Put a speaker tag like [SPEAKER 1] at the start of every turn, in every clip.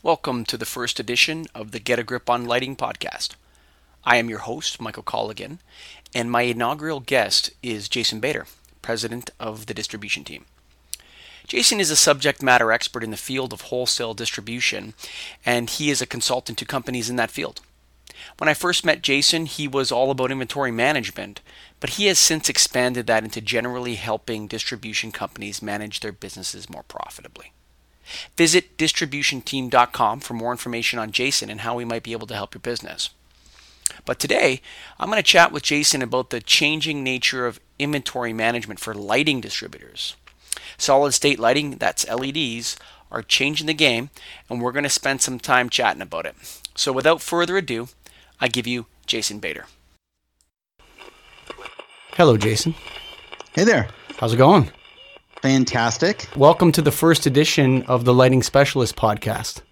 [SPEAKER 1] Welcome to the first edition of the Get a Grip on Lighting podcast. I am your host, Michael Colligan, and my inaugural guest is Jason Bader, president of the distribution team. Jason is a subject matter expert in the field of wholesale distribution, and he is a consultant to companies in that field. When I first met Jason, he was all about inventory management, but he has since expanded that into generally helping distribution companies manage their businesses more profitably. Visit distributionteam.com for more information on Jason and how we might be able to help your business. But today, I'm going to chat with Jason about the changing nature of inventory management for lighting distributors. Solid state lighting, that's LEDs, are changing the game, and we're going to spend some time chatting about it. So without further ado, I give you Jason Bader. Hello, Jason.
[SPEAKER 2] Hey there.
[SPEAKER 1] How's it going?
[SPEAKER 2] Fantastic.
[SPEAKER 1] Welcome to the first edition of the Lighting Specialist podcast.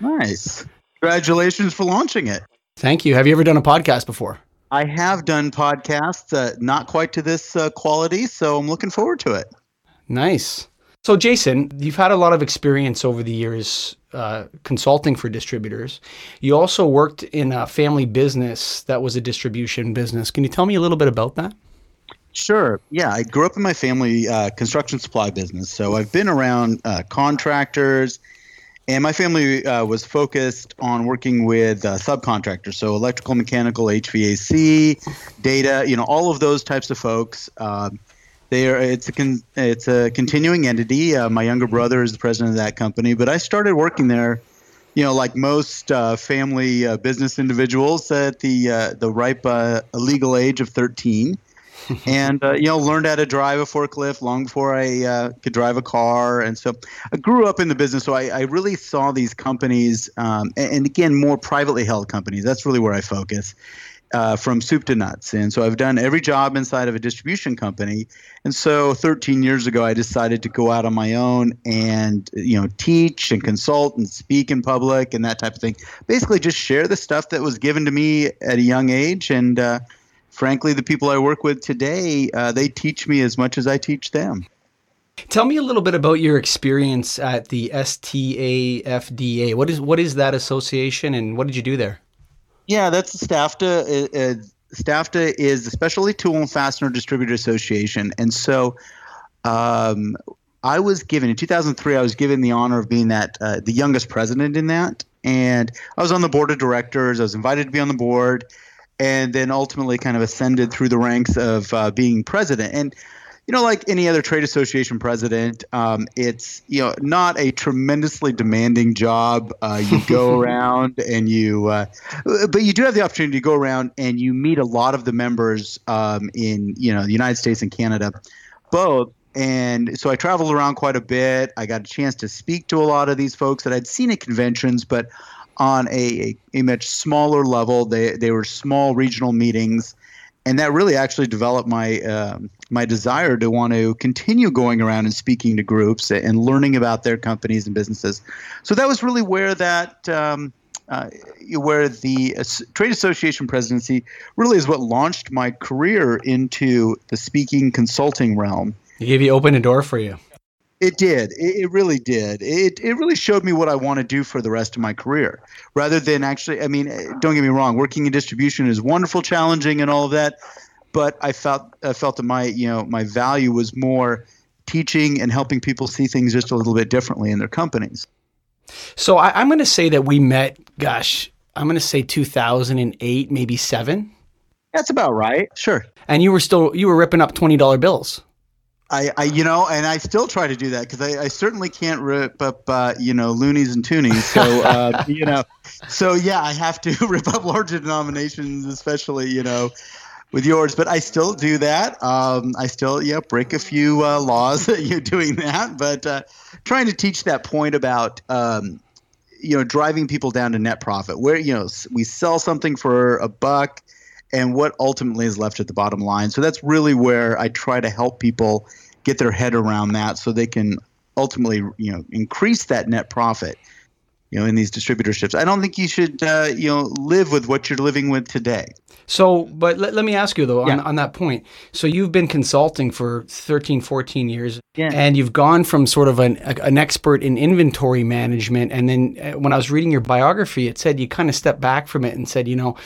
[SPEAKER 2] Nice. Congratulations for launching it.
[SPEAKER 1] Thank you. Have you ever done a podcast before?
[SPEAKER 2] I have done podcasts, uh, not quite to this uh, quality, so I'm looking forward to it.
[SPEAKER 1] Nice. So, Jason, you've had a lot of experience over the years uh, consulting for distributors. You also worked in a family business that was a distribution business. Can you tell me a little bit about that?
[SPEAKER 2] Sure. Yeah, I grew up in my family uh, construction supply business, so I've been around uh, contractors, and my family uh, was focused on working with uh, subcontractors, so electrical, mechanical, HVAC, data, you know, all of those types of folks. Um, they are it's a con, it's a continuing entity. Uh, my younger brother is the president of that company, but I started working there. You know, like most uh, family business individuals, at the the ripe legal age of thirteen and uh, you know learned how to drive a forklift long before I uh, could drive a car, and so I grew up in the business. So I, I really saw these companies, um, and, and, again, more privately held companies. That's really where I focus. Uh, from soup to nuts. And so I've done every job inside of a distribution company. And so 13 years ago, I decided to go out on my own and, you know, teach and consult and speak in public and that type of thing. Basically, just share the stuff that was given to me at a young age and, uh, frankly, the people I work with today, uh, they teach me as much as I teach them.
[SPEAKER 1] Tell me a little bit about your experience at the STAFDA. What is what is that association, and what did you do there?
[SPEAKER 2] Yeah, that's STAFDA. Uh, uh STAFDA is the Specialty Tool and Fastener Distributor Association, and so um, I was given in 2003. I was given the honor of being that uh, the youngest president in that, and I was on the board of directors. I was invited to be on the board and then ultimately kind of ascended through the ranks of uh, being president. And you know, like any other trade association president, um, it's you know not a tremendously demanding job. Uh, you go around and you, uh, but you do have the opportunity to go around and you meet a lot of the members um, in you know the United States and Canada, both. And so I traveled around quite a bit. I got a chance to speak to a lot of these folks that I'd seen at conventions, but on a, a, much smaller level. They, they were small regional meetings. And that really actually developed my uh, my desire to want to continue going around and speaking to groups and learning about their companies and businesses. So that was really where that um, uh, where the uh, trade association presidency really is what launched my career into the speaking consulting realm.
[SPEAKER 1] It gave you open a door for you.
[SPEAKER 2] It did. It, it, really did. It it really showed me what I want to do for the rest of my career, rather than actually. I mean, eh, don't get me wrong. Working in distribution is wonderful, challenging, and all of that. But I felt I felt that my you know my value was more teaching and helping people see things just a little bit differently in their companies.
[SPEAKER 1] So I, I'm going to say that we met. Gosh, I'm going to say 2008, maybe seven.
[SPEAKER 2] That's about right. Sure.
[SPEAKER 1] And you were still you were ripping up twenty dollar bills.
[SPEAKER 2] I, I, you know, and I still try to do that because I, I, certainly can't rip up, uh, you know, loonies and toonies. So, uh, you know, so yeah, I have to rip up larger denominations, especially, you know, with yours. But I still do that. Um, I still, yeah, break a few uh, laws you doing that, but uh, trying to teach that point about, um, you know, driving people down to net profit, where you know we sell something for a buck and what ultimately is left at the bottom line. So that's really where I try to help people get their head around that so they can ultimately, you know, increase that net profit. You know in these distributorships. I don't think you should uh, you know live with what you're living with today.
[SPEAKER 1] So, but let, let me ask you though, yeah. on, on that point. So, you've been consulting for 13, 14 years, yeah. and you've gone from sort of an, an expert in inventory management. And then uh, when I was reading your biography, it said you kind of stepped back from it and said, you know,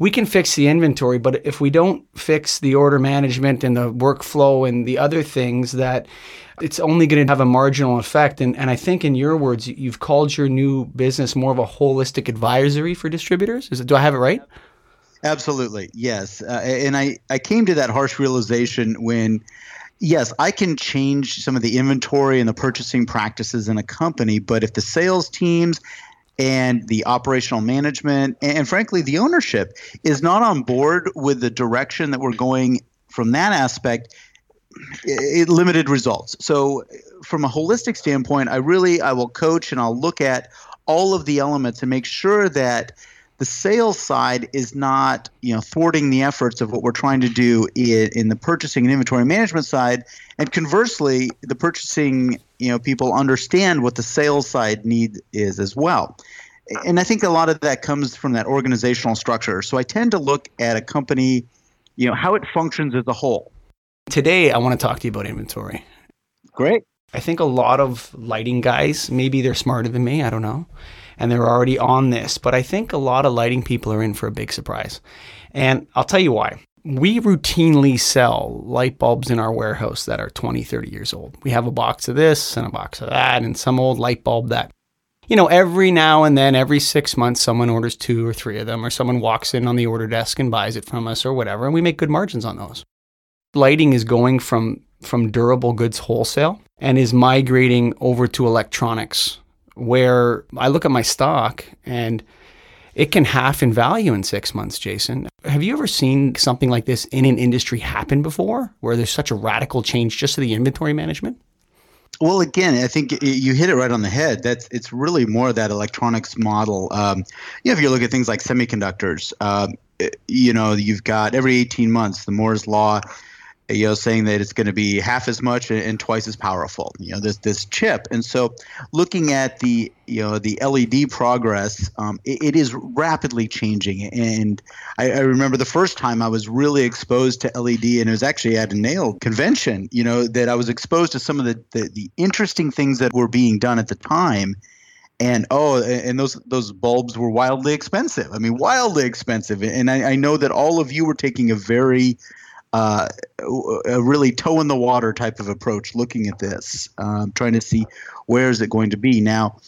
[SPEAKER 1] we can fix the inventory, but if we don't fix the order management and the workflow and the other things that it's only going to have a marginal effect. And, and I think, in your words, you've called your new business more of a holistic advisory for distributors. Is it, do I have it right?
[SPEAKER 2] Absolutely, yes. Uh, and I, I came to that harsh realization when, yes, I can change some of the inventory and the purchasing practices in a company, but if the sales teams and the operational management and, frankly the ownership is not on board with the direction that we're going from that aspect, it, limited results. So from a holistic standpoint, I really I will coach and I'll look at all of the elements and make sure that the sales side is not you know thwarting the efforts of what we're trying to do in, in the purchasing and inventory management side. And conversely the purchasing you know people understand what the sales side need is as well. And i think a lot of that comes from that organizational structure. So i tend to look at a company you know how it functions as a whole
[SPEAKER 1] today i want to talk to you about inventory
[SPEAKER 2] great
[SPEAKER 1] i think a lot of lighting guys maybe they're smarter than me i don't know and they're already on this. But I think a lot of lighting people are in for a big surprise. And I'll tell you why. We routinely sell light bulbs in our warehouse that are 20, 30 years old. We have a box of this and a box of that and some old light bulb that, you know, every now and then, every six months, someone orders two or three of them, or someone walks in on the order desk and buys it from us or whatever, and we make good margins on those. Lighting is going from from durable goods wholesale and is migrating over to electronics where I look at my stock and it can half in value in six months, Jason. Have you ever seen something like this in an industry happen before where there's such a radical change just to the inventory management?
[SPEAKER 2] Well, again, I think you hit it right on the head. That's it's really more that electronics model. Um, you know, if you look at things like semiconductors, uh, you know, you've got every 18 months the Moore's law you know, saying that it's going to be half as much and twice as powerful. You know, this this chip, and so looking at the you know the LED progress, um, it, it is rapidly changing. And I, I, remember the first time I was really exposed to LED, and it was actually at a nail convention. You know, that I was exposed to some of the the, the interesting things that were being done at the time and oh and those those bulbs were wildly expensive i mean wildly expensive and I, I, know that all of you were taking a very uh, a really toe in the water type of approach looking at this, um, trying to see where is it going to be. Now,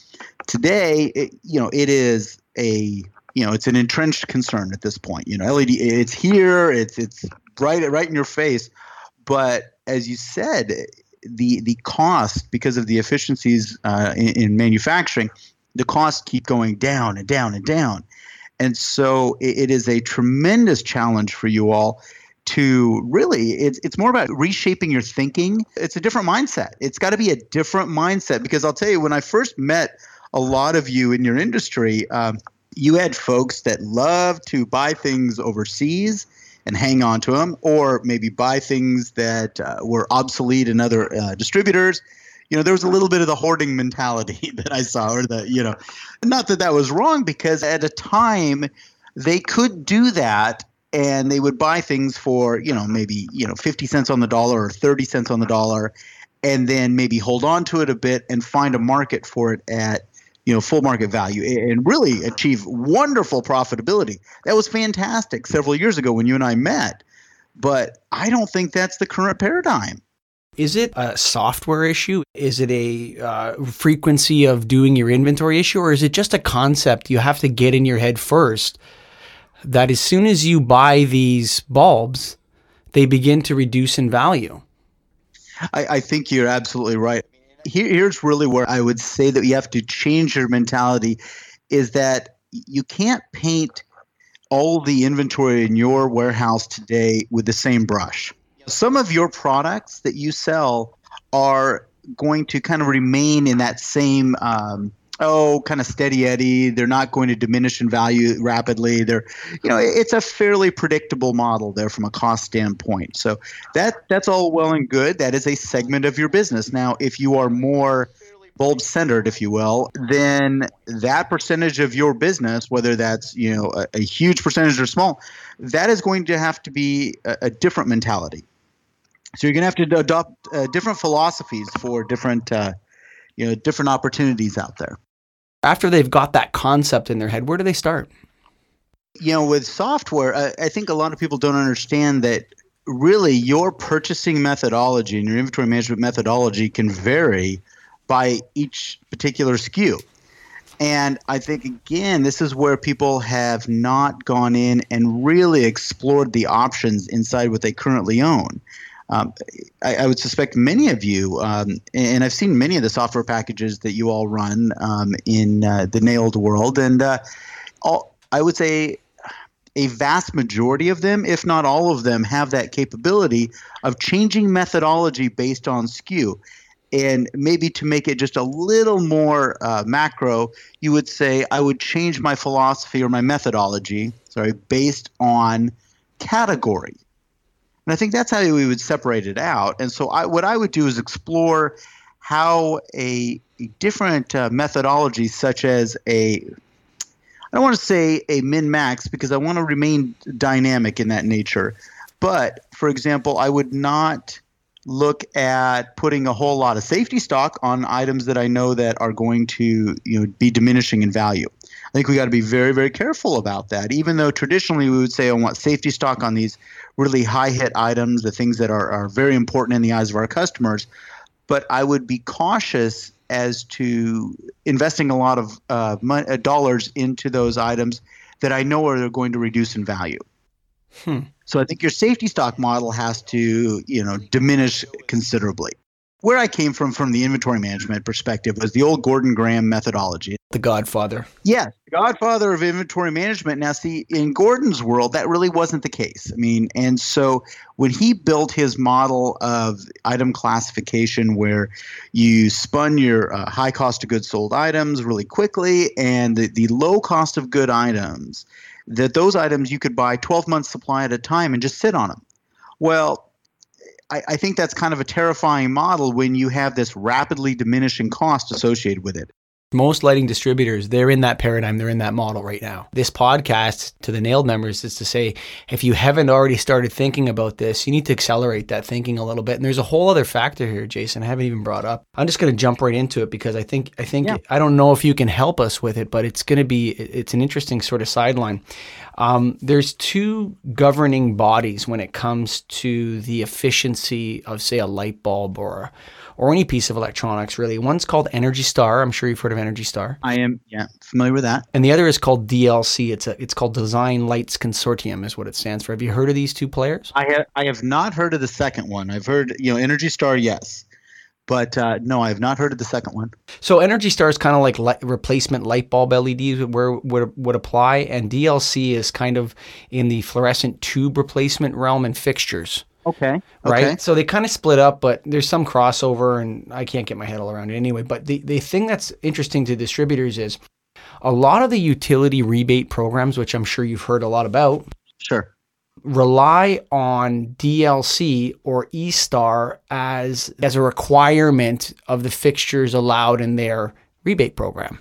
[SPEAKER 2] today, it, you know, it is a you know it's an entrenched concern at this point. You know, LED it's here, it's it's right right in your face, but as you said, the the cost because of the efficiencies uh, in, in manufacturing, the costs keep going down and down and down. And so it, it is a tremendous challenge for you all to really it's it's more about reshaping your thinking. It's a different mindset. It's got to be a different mindset because I'll tell you when I first met a lot of you in your industry, um, you had folks that love to buy things overseas and hang on to them, or maybe buy things that uh, were obsolete in other uh, distributors. You know, there was a little bit of the hoarding mentality that I saw, or the, you know, not that that was wrong because at a time they could do that and they would buy things for you know maybe you know 50 cents on the dollar or 30 cents on the dollar and then maybe hold on to it a bit and find a market for it at you know full market value and really achieve wonderful profitability that was fantastic several years ago when you and i met but i don't think that's the current paradigm
[SPEAKER 1] is it a software issue? Is it a uh, frequency of doing your inventory issue? Or is it just a concept you have to get in your head first that as soon as you buy these bulbs, they begin to reduce in value.
[SPEAKER 2] I, I think you're absolutely right. Here, here's really where I would say that you have to change your mentality is that you can't paint all the inventory in your warehouse today with the same brush. Some of your products that you sell are going to kind of remain in that same um, oh, kind of steady eddy. They're not going to diminish in value rapidly. They're, you know, it's a fairly predictable model there from a cost standpoint. So that that's all well and good. That is a segment of your business. Now, if you are more bulb centered, if you will, then that percentage of your business, whether that's you know a, a huge percentage or small, that is going to have to be a, a different mentality. So you're going to have to adopt uh, different philosophies for different uh, you know different opportunities out there.
[SPEAKER 1] After they've got that concept in their head, where do they start?
[SPEAKER 2] You know, with software, I, I think a lot of people don't understand that really your purchasing methodology and your inventory management methodology can vary by each particular SKU. And I think, again, this is where people have not gone in and really explored the options inside what they currently own. Um, I, I, would suspect many of you, um, and I've seen many of the software packages that you all run um, in uh, the NAILD world, and uh, all, I would say a vast majority of them, if not all of them, have that capability of changing methodology based on SKU. And maybe to make it just a little more uh, macro, you would say I would change my philosophy or my methodology, sorry, based on category. And I think that's how we would separate it out. And so I, what I would do is explore how a, a different uh, methodology, such as a I don't want to say a min max because I want to remain dynamic in that nature. But for example, I would not look at putting a whole lot of safety stock on items that I know that are going to you know be diminishing in value. I think we got to be very very careful about that. Even though traditionally we would say I want safety stock on these really high hit items, the things that are, are very important in the eyes of our customers. But I would be cautious as to investing a lot of uh, dollars into those items that I know are going to reduce in value. Hmm. So I think your safety stock model has to, you know, diminish considerably where I came from from the inventory management perspective was the old Gordon Graham methodology.
[SPEAKER 1] The godfather.
[SPEAKER 2] Yes, the godfather of inventory management. Now, see, in Gordon's world, that really wasn't the case. I mean, and so when he built his model of item classification, where you spun your uh, high cost of goods sold items really quickly and the, the low cost of good items, that those items you could buy 12 months supply at a time and just sit on them. Well, I, I think that's kind of a terrifying model when you have this rapidly diminishing cost associated with it.
[SPEAKER 1] Most lighting distributors, they're in that paradigm, they're in that model right now. This podcast to the NAILD members is to say, if you haven't already started thinking about this, you need to accelerate that thinking a little bit. And there's a whole other factor here, Jason, I haven't even brought up. I'm just going to jump right into it because I think I think yeah. I don't know if you can help us with it, but it's going to be it's an interesting sort of sideline. Um, there's two governing bodies when it comes to the efficiency of, say, a light bulb or or any piece of electronics, really. One's called Energy Star. I'm sure you've heard of Energy Star.
[SPEAKER 2] I am, yeah, familiar with that.
[SPEAKER 1] And the other is called DLC. It's a, it's called Design Lights Consortium, is what it stands for. Have you heard of these two players?
[SPEAKER 2] I have, I have not heard of the second one. I've heard, you know, Energy Star, yes. But uh, no, I have not heard of the second one.
[SPEAKER 1] So Energy Star is kind of like li- replacement light bulb LEDs where would would apply, and DLC is kind of in the fluorescent tube replacement realm and fixtures.
[SPEAKER 2] Okay.
[SPEAKER 1] Right.
[SPEAKER 2] Okay.
[SPEAKER 1] So they kind of split up, but there's some crossover, and I can't get my head all around it anyway. But the the thing that's interesting to distributors is a lot of the utility rebate programs, which I'm sure you've heard a lot about.
[SPEAKER 2] Sure
[SPEAKER 1] rely on DLC or eStar as as a requirement of the fixtures allowed in their rebate program.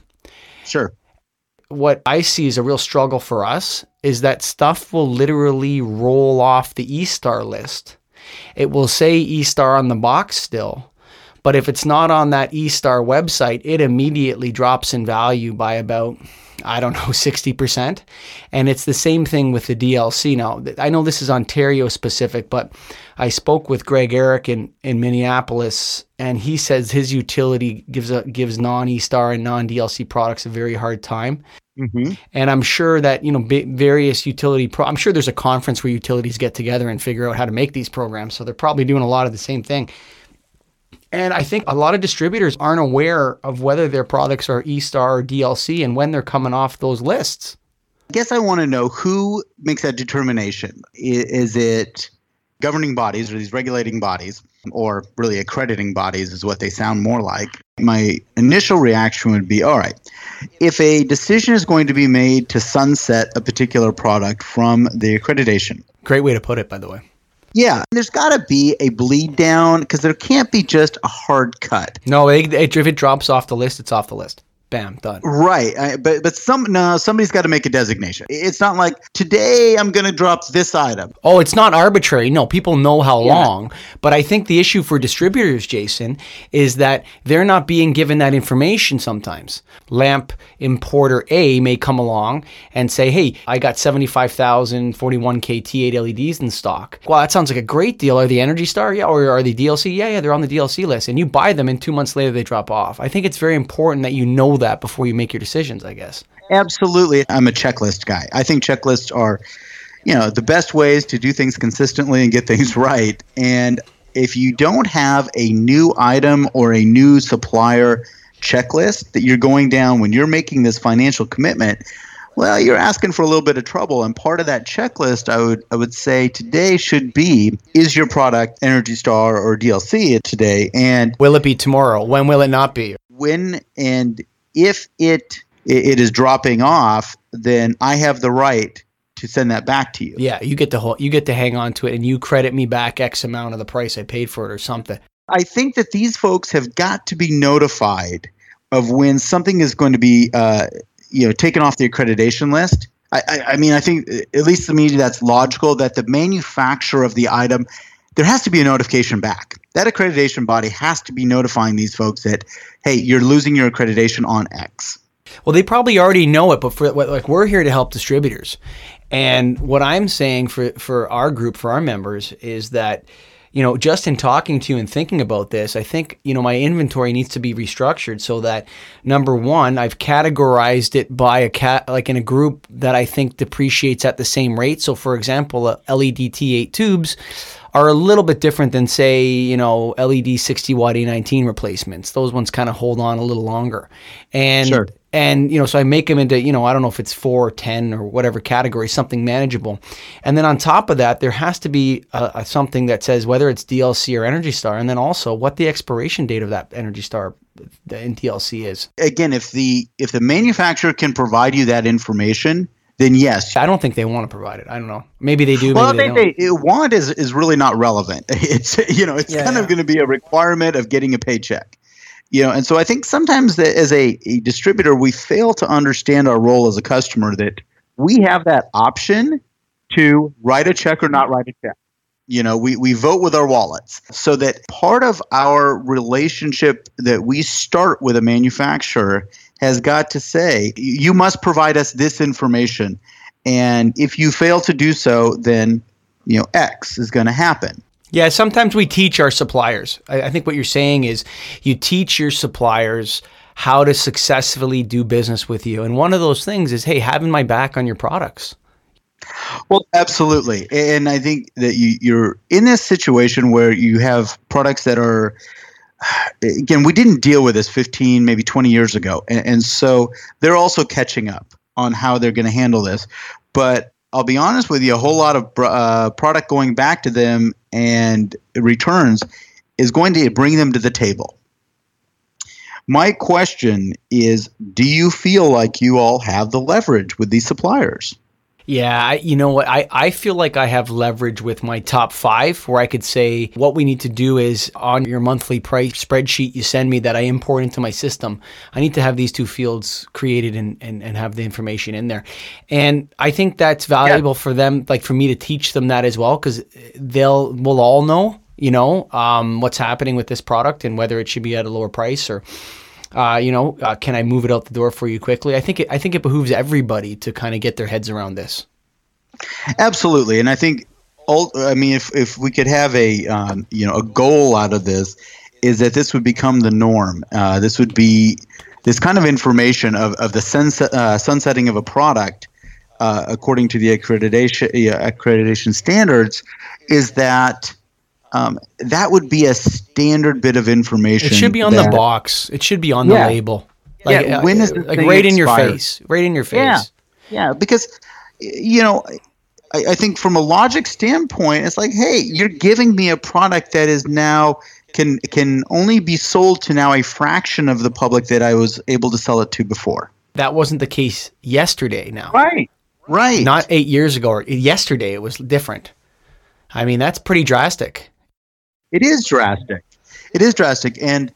[SPEAKER 2] Sure.
[SPEAKER 1] What I see as a real struggle for us is that stuff will literally roll off the eStar list. It will say eStar on the box still, but if it's not on that eStar website, it immediately drops in value by about I don't know, 60%. And it's the same thing with the DLC. Now, I know this is Ontario specific, but I spoke with Greg Eric in, in Minneapolis, and he says his utility gives a, gives non eStar and non DLC products a very hard time. Mm-hmm. And I'm sure that you know various utility. Pro- I'm sure there's a conference where utilities get together and figure out how to make these programs. So they're probably doing a lot of the same thing. And I think a lot of distributors aren't aware of whether their products are eStar or DLC and when they're coming off those lists.
[SPEAKER 2] I guess I want to know who makes that determination. Is it governing bodies or these regulating bodies, or really accrediting bodies, is what they sound more like? My initial reaction would be all right, if a decision is going to be made to sunset a particular product from the accreditation.
[SPEAKER 1] Great way to put it, by the way
[SPEAKER 2] Yeah, there's got to be a bleed down because there can't be just a hard cut.
[SPEAKER 1] No, it, it, if it drops off the list, it's off the list bam, done.
[SPEAKER 2] Right, I, but but some no, somebody's got to make a designation. It's not like today I'm going to drop this item.
[SPEAKER 1] Oh, it's not arbitrary. No, people know how yeah. long. But I think the issue for distributors, Jason, is that they're not being given that information sometimes. Lamp importer A may come along and say, "Hey, I got 75,000 41k T8 LEDs in stock." Well, that sounds like a great deal. Are the Energy Star? Yeah, or are they DLC? Yeah, yeah, they're on the DLC list. And you buy them, and two months later they drop off. I think it's very important that you know that before you make your decisions, I guess.
[SPEAKER 2] Absolutely. I'm a checklist guy. I think checklists are, you know, the best ways to do things consistently and get things right. And if you don't have a new item or a new supplier checklist that you're going down when you're making this financial commitment, well, you're asking for a little bit of trouble. And part of that checklist, I would I would say today should be: is your product Energy Star or DLC today? And
[SPEAKER 1] will it be tomorrow? When will it not be?
[SPEAKER 2] When and if it it is dropping off, then I have the right to send that back to you.
[SPEAKER 1] Yeah, you get to hold, you get to hang on to it, and you credit me back X amount of the price I paid for it, or something.
[SPEAKER 2] I think that these folks have got to be notified of when something is going to be, uh, you know, taken off the accreditation list. I, I, I mean, I think at least to me that's logical that the manufacturer of the item there has to be a notification back. That accreditation body has to be notifying these folks that, hey, you're losing your accreditation on X.
[SPEAKER 1] Well, they probably already know it, but for like we're here to help distributors, and what I'm saying for for our group, for our members, is that you know, just in talking to you and thinking about this, I think, you know, my inventory needs to be restructured so that number one, I've categorized it by a cat, like in a group that I think depreciates at the same rate. So, for example, uh, LED T8 tubes are a little bit different than say you know LED 60 watt A19 replacements. Those ones kind of hold on a little longer, and sure. and you know so I make them into you know I don't know if it's four or ten or whatever category, something manageable, and then on top of that there has to be a, a something that says whether it's DLC or Energy Star, and then also what the expiration date of that Energy Star in DLC is.
[SPEAKER 2] Again, if the if the manufacturer can provide you that information then yes.
[SPEAKER 1] I don't think they want to provide it. I don't know. Maybe they do.
[SPEAKER 2] Well,
[SPEAKER 1] I
[SPEAKER 2] think they, they, want is is really not relevant. It's you know it's yeah, kind yeah. of going to be a requirement of getting a paycheck. You know, and so I think sometimes that as a, a distributor, we fail to understand our role as a customer that we have that option to write a check or not write a check. You know, we, we vote with our wallets. So that part of our relationship that we start with a manufacturer has got to say, you must provide us this information. And if you fail to do so, then you know X is going to happen.
[SPEAKER 1] Yeah, sometimes we teach our suppliers. I, I, think what you're saying is you teach your suppliers how to successfully do business with you. And one of those things is, hey, having my back on your products.
[SPEAKER 2] Well, absolutely. And I think that you, you're in this situation where you have products that are again, we didn't deal with this 15, maybe 20 years ago. And, and so they're also catching up on how they're going to handle this. But I'll be honest with you, a whole lot of uh, product going back to them and returns is going to bring them to the table. My question is Do you feel like you all have the leverage with these suppliers?
[SPEAKER 1] Yeah, I, you know what? I, I feel like I have leverage with my top five where I could say what we need to do is on your monthly price spreadsheet you send me that I import into my system. I need to have these two fields created and, and, and have the information in there. And I think that's valuable yeah. for them, like for me to teach them that as well, because they'll, we'll all know, you know, um, what's happening with this product and whether it should be at a lower price or uh, you know, uh, can I move it out the door for you quickly? I think it, I think it behooves everybody to kind of get their heads around this.
[SPEAKER 2] Absolutely, and I think, I mean, if if we could have a um, you know a goal out of this, is that this would become the norm. Uh, this would be this kind of information of of the sunset, uh, sunsetting of a product. Uh, according to the accreditation accreditation standards, is that um, that would be a standard bit of information.
[SPEAKER 1] It should be on that, the box. It should be on yeah. the label. Like, yeah, when is like right in your face? Right in your face.
[SPEAKER 2] Yeah, yeah. Because you know, I, I think from a logic standpoint, it's like, hey, you're giving me a product that is now can can only be sold to now a fraction of the public that I was able to sell it to before.
[SPEAKER 1] That wasn't the case yesterday. Now,
[SPEAKER 2] right, right,
[SPEAKER 1] not eight years ago or yesterday. It was different. I mean, that's pretty drastic.
[SPEAKER 2] It is drastic. It is drastic. And,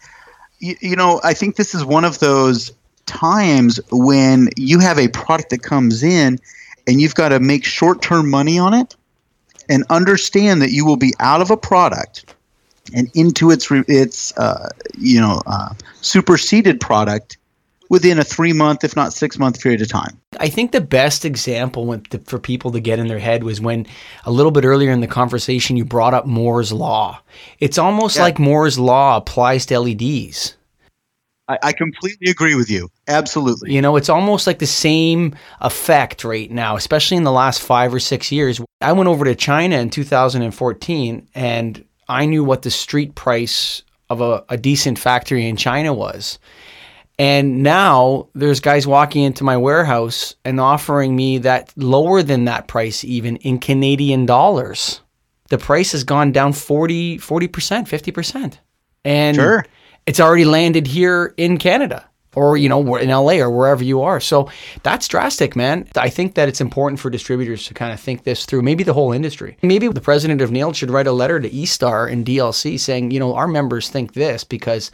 [SPEAKER 2] you, you know, I think this is one of those times when you have a product that comes in and you've got to make short term money on it and understand that you will be out of a product and into its its uh, you know uh, superseded product within a three month, if not six month period of time.
[SPEAKER 1] I think the best example for people to get in their head was when a little bit earlier in the conversation you brought up Moore's law. It's almost yeah. like Moore's law applies to LEDs.
[SPEAKER 2] I, I completely agree with you. Absolutely.
[SPEAKER 1] You know, it's almost like the same effect right now, especially in the last five or six years. I went over to China in 2014 and I knew what the street price of a, a decent factory in China was. And now there's guys walking into my warehouse and offering me that lower than that price, even in Canadian dollars. The price has gone down 40, 40%, 50%. And sure. it's already landed here in Canada or you know in LA or wherever you are. So that's drastic, man. I think that it's important for distributors to kind of think this through. Maybe the whole industry. Maybe the president of NAILD should write a letter to eStar and DLC saying, you know, our members think this because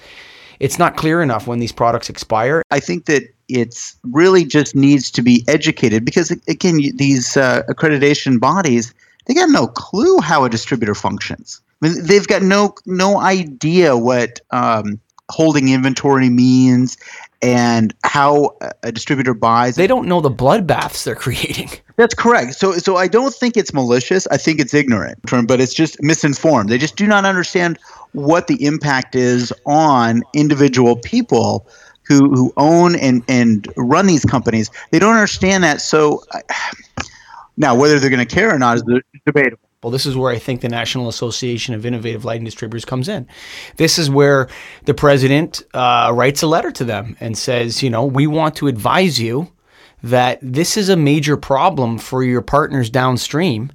[SPEAKER 1] it's not clear enough when these products expire.
[SPEAKER 2] I think that it's really just needs to be educated because again, these uh, accreditation bodies they got no clue how a distributor functions. I mean, they've got no no idea what um, holding inventory means and how a distributor buys.
[SPEAKER 1] They don't know the bloodbaths they're creating.
[SPEAKER 2] That's correct. So, so I don't think it's malicious. I think it's ignorant, but it's just misinformed. They just do not understand what the impact is on individual people who who own and and run these companies. They don't understand that. So, now whether they're going to care or not is debatable.
[SPEAKER 1] Well, this is where I think the National Association of Innovative Lighting Distributors comes in. This is where the president uh, writes a letter to them and says, you know, we want to advise you that this is a major problem for your partners downstream.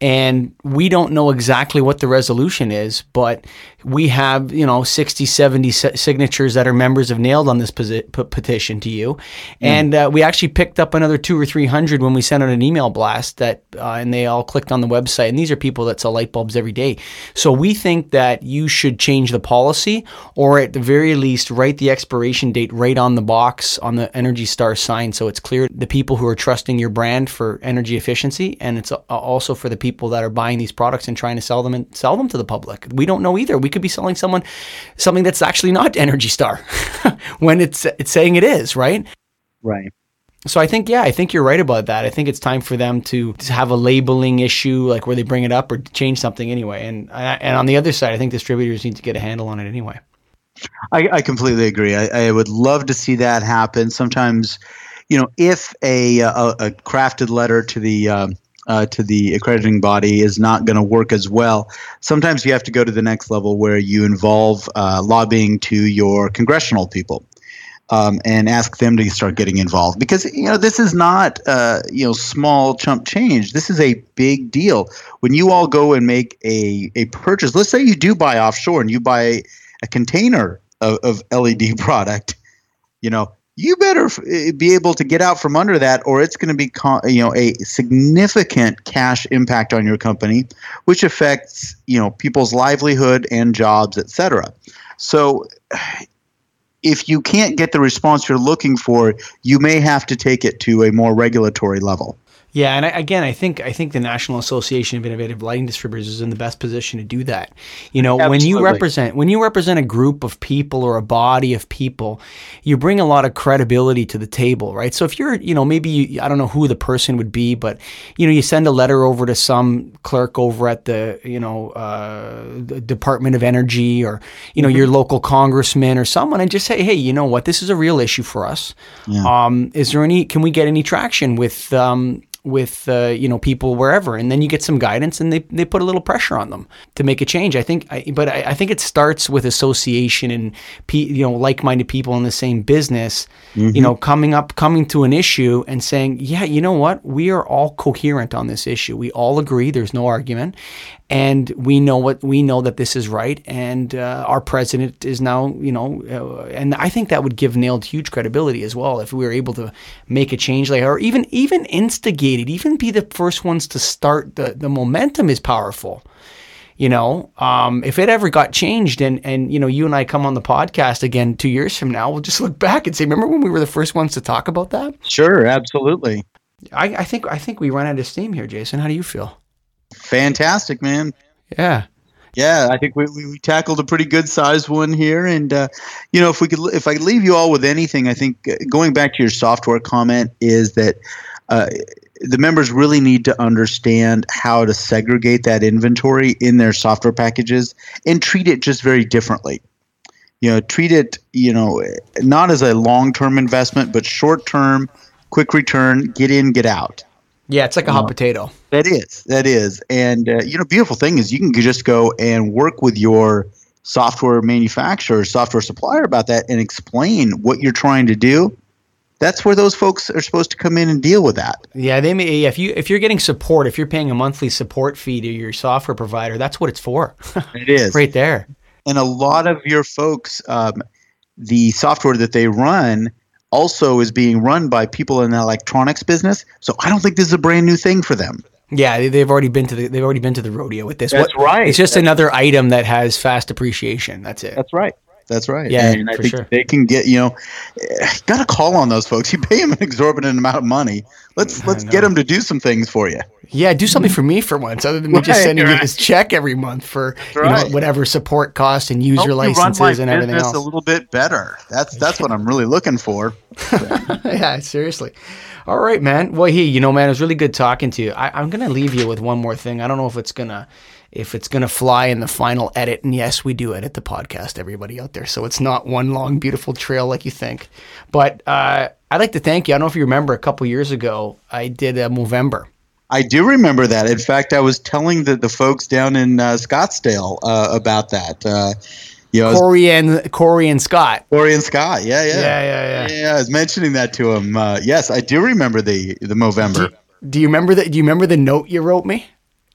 [SPEAKER 1] And we don't know exactly what the resolution is, but we have, you know, 60, 70 signatures that are members of NAILD on this petition to you. Mm. And uh, we actually picked up another two or 300 when we sent out an email blast that, uh, and they all clicked on the website. And these are people that sell light bulbs every day. So we think that you should change the policy or at the very least write the expiration date right on the box on the Energy Star sign. So it's clear the people who are trusting your brand for energy efficiency. And it's also for the people that are buying these products and trying to sell them and sell them to the public. We don't know either. We could be selling someone something that's actually not Energy Star when it's it's saying it is, right?
[SPEAKER 2] Right.
[SPEAKER 1] So I think yeah, I think you're right about that. I think it's time for them to, have a labeling issue, like where they bring it up or change something anyway. And and on the other side, I think distributors need to get a handle on it anyway.
[SPEAKER 2] I, I completely agree. I, I would love to see that happen. Sometimes, you know, if a a, a crafted letter to the um, uh, to the accrediting body is not going to work as well. Sometimes you have to go to the next level where you involve uh, lobbying to your congressional people. Um, and ask them to start getting involved because you know this is not uh, you know small chump change. This is a big deal. When you all go and make a a purchase, let's say you do buy offshore and you buy a container of, of LED product, you know you better eh, be able to get out from under that or it's going to be you know a significant cash impact on your company which affects you know people's livelihood and jobs etc so if you can't get the response you're looking for you may have to take it to a more regulatory level
[SPEAKER 1] yeah, and I, again, I think I think the National Association of Innovative Lighting Distributors is in the best position to do that. You know, Absolutely. when you represent when you represent a group of people or a body of people, you bring a lot of credibility to the table, right? So if you're, you know, maybe you, I don't know who the person would be, but you know, you send a letter over to some clerk over at the, you know, uh, the Department of Energy or you know mm-hmm. your local congressman or someone, and just say, hey, you know what, this is a real issue for us. Yeah. Um, is there any? Can we get any traction with? Um, with uh, you know people wherever, and then you get some guidance, and they, they put a little pressure on them to make a change. I think, I, but I, I, think it starts with association and you know like-minded people in the same business, mm-hmm. you know, coming up, coming to an issue and saying, yeah, you know what, we are all coherent on this issue. We all agree. There's no argument, and we know what we know that this is right, and uh, our president is now, you know, uh, and I think that would give NAILD huge credibility as well if we were able to make a change like, or even even instigate it, even be the first ones to start. The the momentum is powerful. You know, um, if it ever got changed, and and you know, you and I come on the podcast again two years from now, we'll just look back and say, remember when we were the first ones to talk about that?
[SPEAKER 2] Sure, absolutely.
[SPEAKER 1] I, I think I think we run out of steam here, Jason. How do you feel?
[SPEAKER 2] Fantastic, man.
[SPEAKER 1] Yeah.
[SPEAKER 2] Yeah, I think we, we, we tackled a pretty good sized one here, and uh, you know, if we could, if I leave you all with anything, I think uh, going back to your software comment is that uh, the members really need to understand how to segregate that inventory in their software packages and treat it just very differently. You know, treat it, you know, not as a long term investment, but short term, quick return, get in, get out.
[SPEAKER 1] Yeah, it's like a hot potato.
[SPEAKER 2] That is, that is, and uh, you know, beautiful thing is you can just go and work with your software manufacturer, software supplier about that, and explain what you're trying to do. That's where those folks are supposed to come in and deal with that.
[SPEAKER 1] Yeah, they may. Yeah, if you if you're getting support, if you're paying a monthly support fee to your software provider, that's what it's for.
[SPEAKER 2] It is
[SPEAKER 1] right there.
[SPEAKER 2] And a lot of your folks, um, the software that they run also is being run by people in the electronics business. So I don't think this is a brand new thing for them.
[SPEAKER 1] Yeah, they- they've already been to the they've already been to the rodeo with this.
[SPEAKER 2] That's right.
[SPEAKER 1] It's just another item that has fast appreciation. That's it.
[SPEAKER 2] That's right. That's right.
[SPEAKER 1] Yeah,
[SPEAKER 2] and I
[SPEAKER 1] for
[SPEAKER 2] think
[SPEAKER 1] sure.
[SPEAKER 2] they can get you know, got to call on those folks. You pay them an exorbitant amount of money. Let's let's get them to do some things for you.
[SPEAKER 1] Yeah, do something for me for once, other than me just
[SPEAKER 2] Right,
[SPEAKER 1] sending you this check every month for you know, whatever support cost and user
[SPEAKER 2] Help
[SPEAKER 1] licenses
[SPEAKER 2] run my
[SPEAKER 1] and everything
[SPEAKER 2] business
[SPEAKER 1] else.
[SPEAKER 2] a little bit better. That's that's what I'm really looking for.
[SPEAKER 1] yeah, seriously. All right, man. Well, hey, you know, man, it was really good talking to you. I, I'm gonna leave you with one more thing. I don't know if it's gonna if it's gonna fly in the final edit. And yes, we do edit the podcast, everybody out there, so it's not one long beautiful trail like you think. But uh, I'd like to thank you. I don't know if you remember a couple years ago, I did a Movember.
[SPEAKER 2] I do remember that. In fact, I was telling the, the folks down in uh, Scottsdale uh, about that. Uh, you know,
[SPEAKER 1] Corey and Corey and Scott.
[SPEAKER 2] Corey and Scott. Yeah, yeah,
[SPEAKER 1] Yeah, yeah, yeah.
[SPEAKER 2] Yeah, I was mentioning that to him. Uh, yes, I do remember the the Movember.
[SPEAKER 1] Do you remember that? Do you remember the note you wrote me?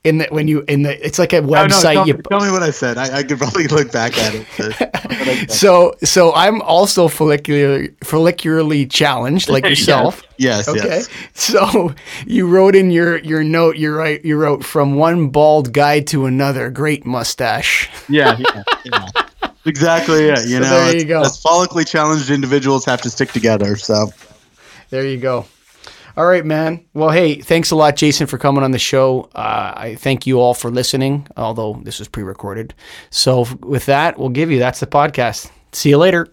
[SPEAKER 1] In the when you in the it's like a oh, website
[SPEAKER 2] tell,
[SPEAKER 1] you
[SPEAKER 2] me, tell me what I said. I, I could probably look back at it. to- what I said.
[SPEAKER 1] so so I'm also follicular follicularly challenged like yourself.
[SPEAKER 2] yes, yes
[SPEAKER 1] Okay.
[SPEAKER 2] yes.
[SPEAKER 1] So you wrote in your your note you write you wrote from one bald guy to another great mustache.
[SPEAKER 2] Yeah, yeah, yeah. Exactly it. You
[SPEAKER 1] So
[SPEAKER 2] know,
[SPEAKER 1] there you go.
[SPEAKER 2] as follically challenged individuals have to stick together. So
[SPEAKER 1] There you go. All right, man. Well, hey, thanks a lot, Jason, for coming on the show. Uh, I thank you all for listening, although this was pre-recorded. So with that, we'll give you that's the podcast. See you later.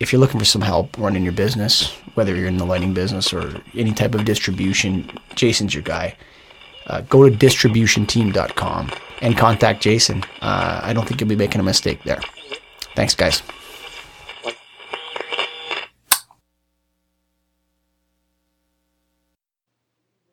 [SPEAKER 1] If you're looking for some help running your business, whether you're in the lighting business or any type of distribution, Jason's your guy. Uh, go to distributionteam.com and contact Jason. Uh, I don't think you'll be making a mistake there. Thanks, guys.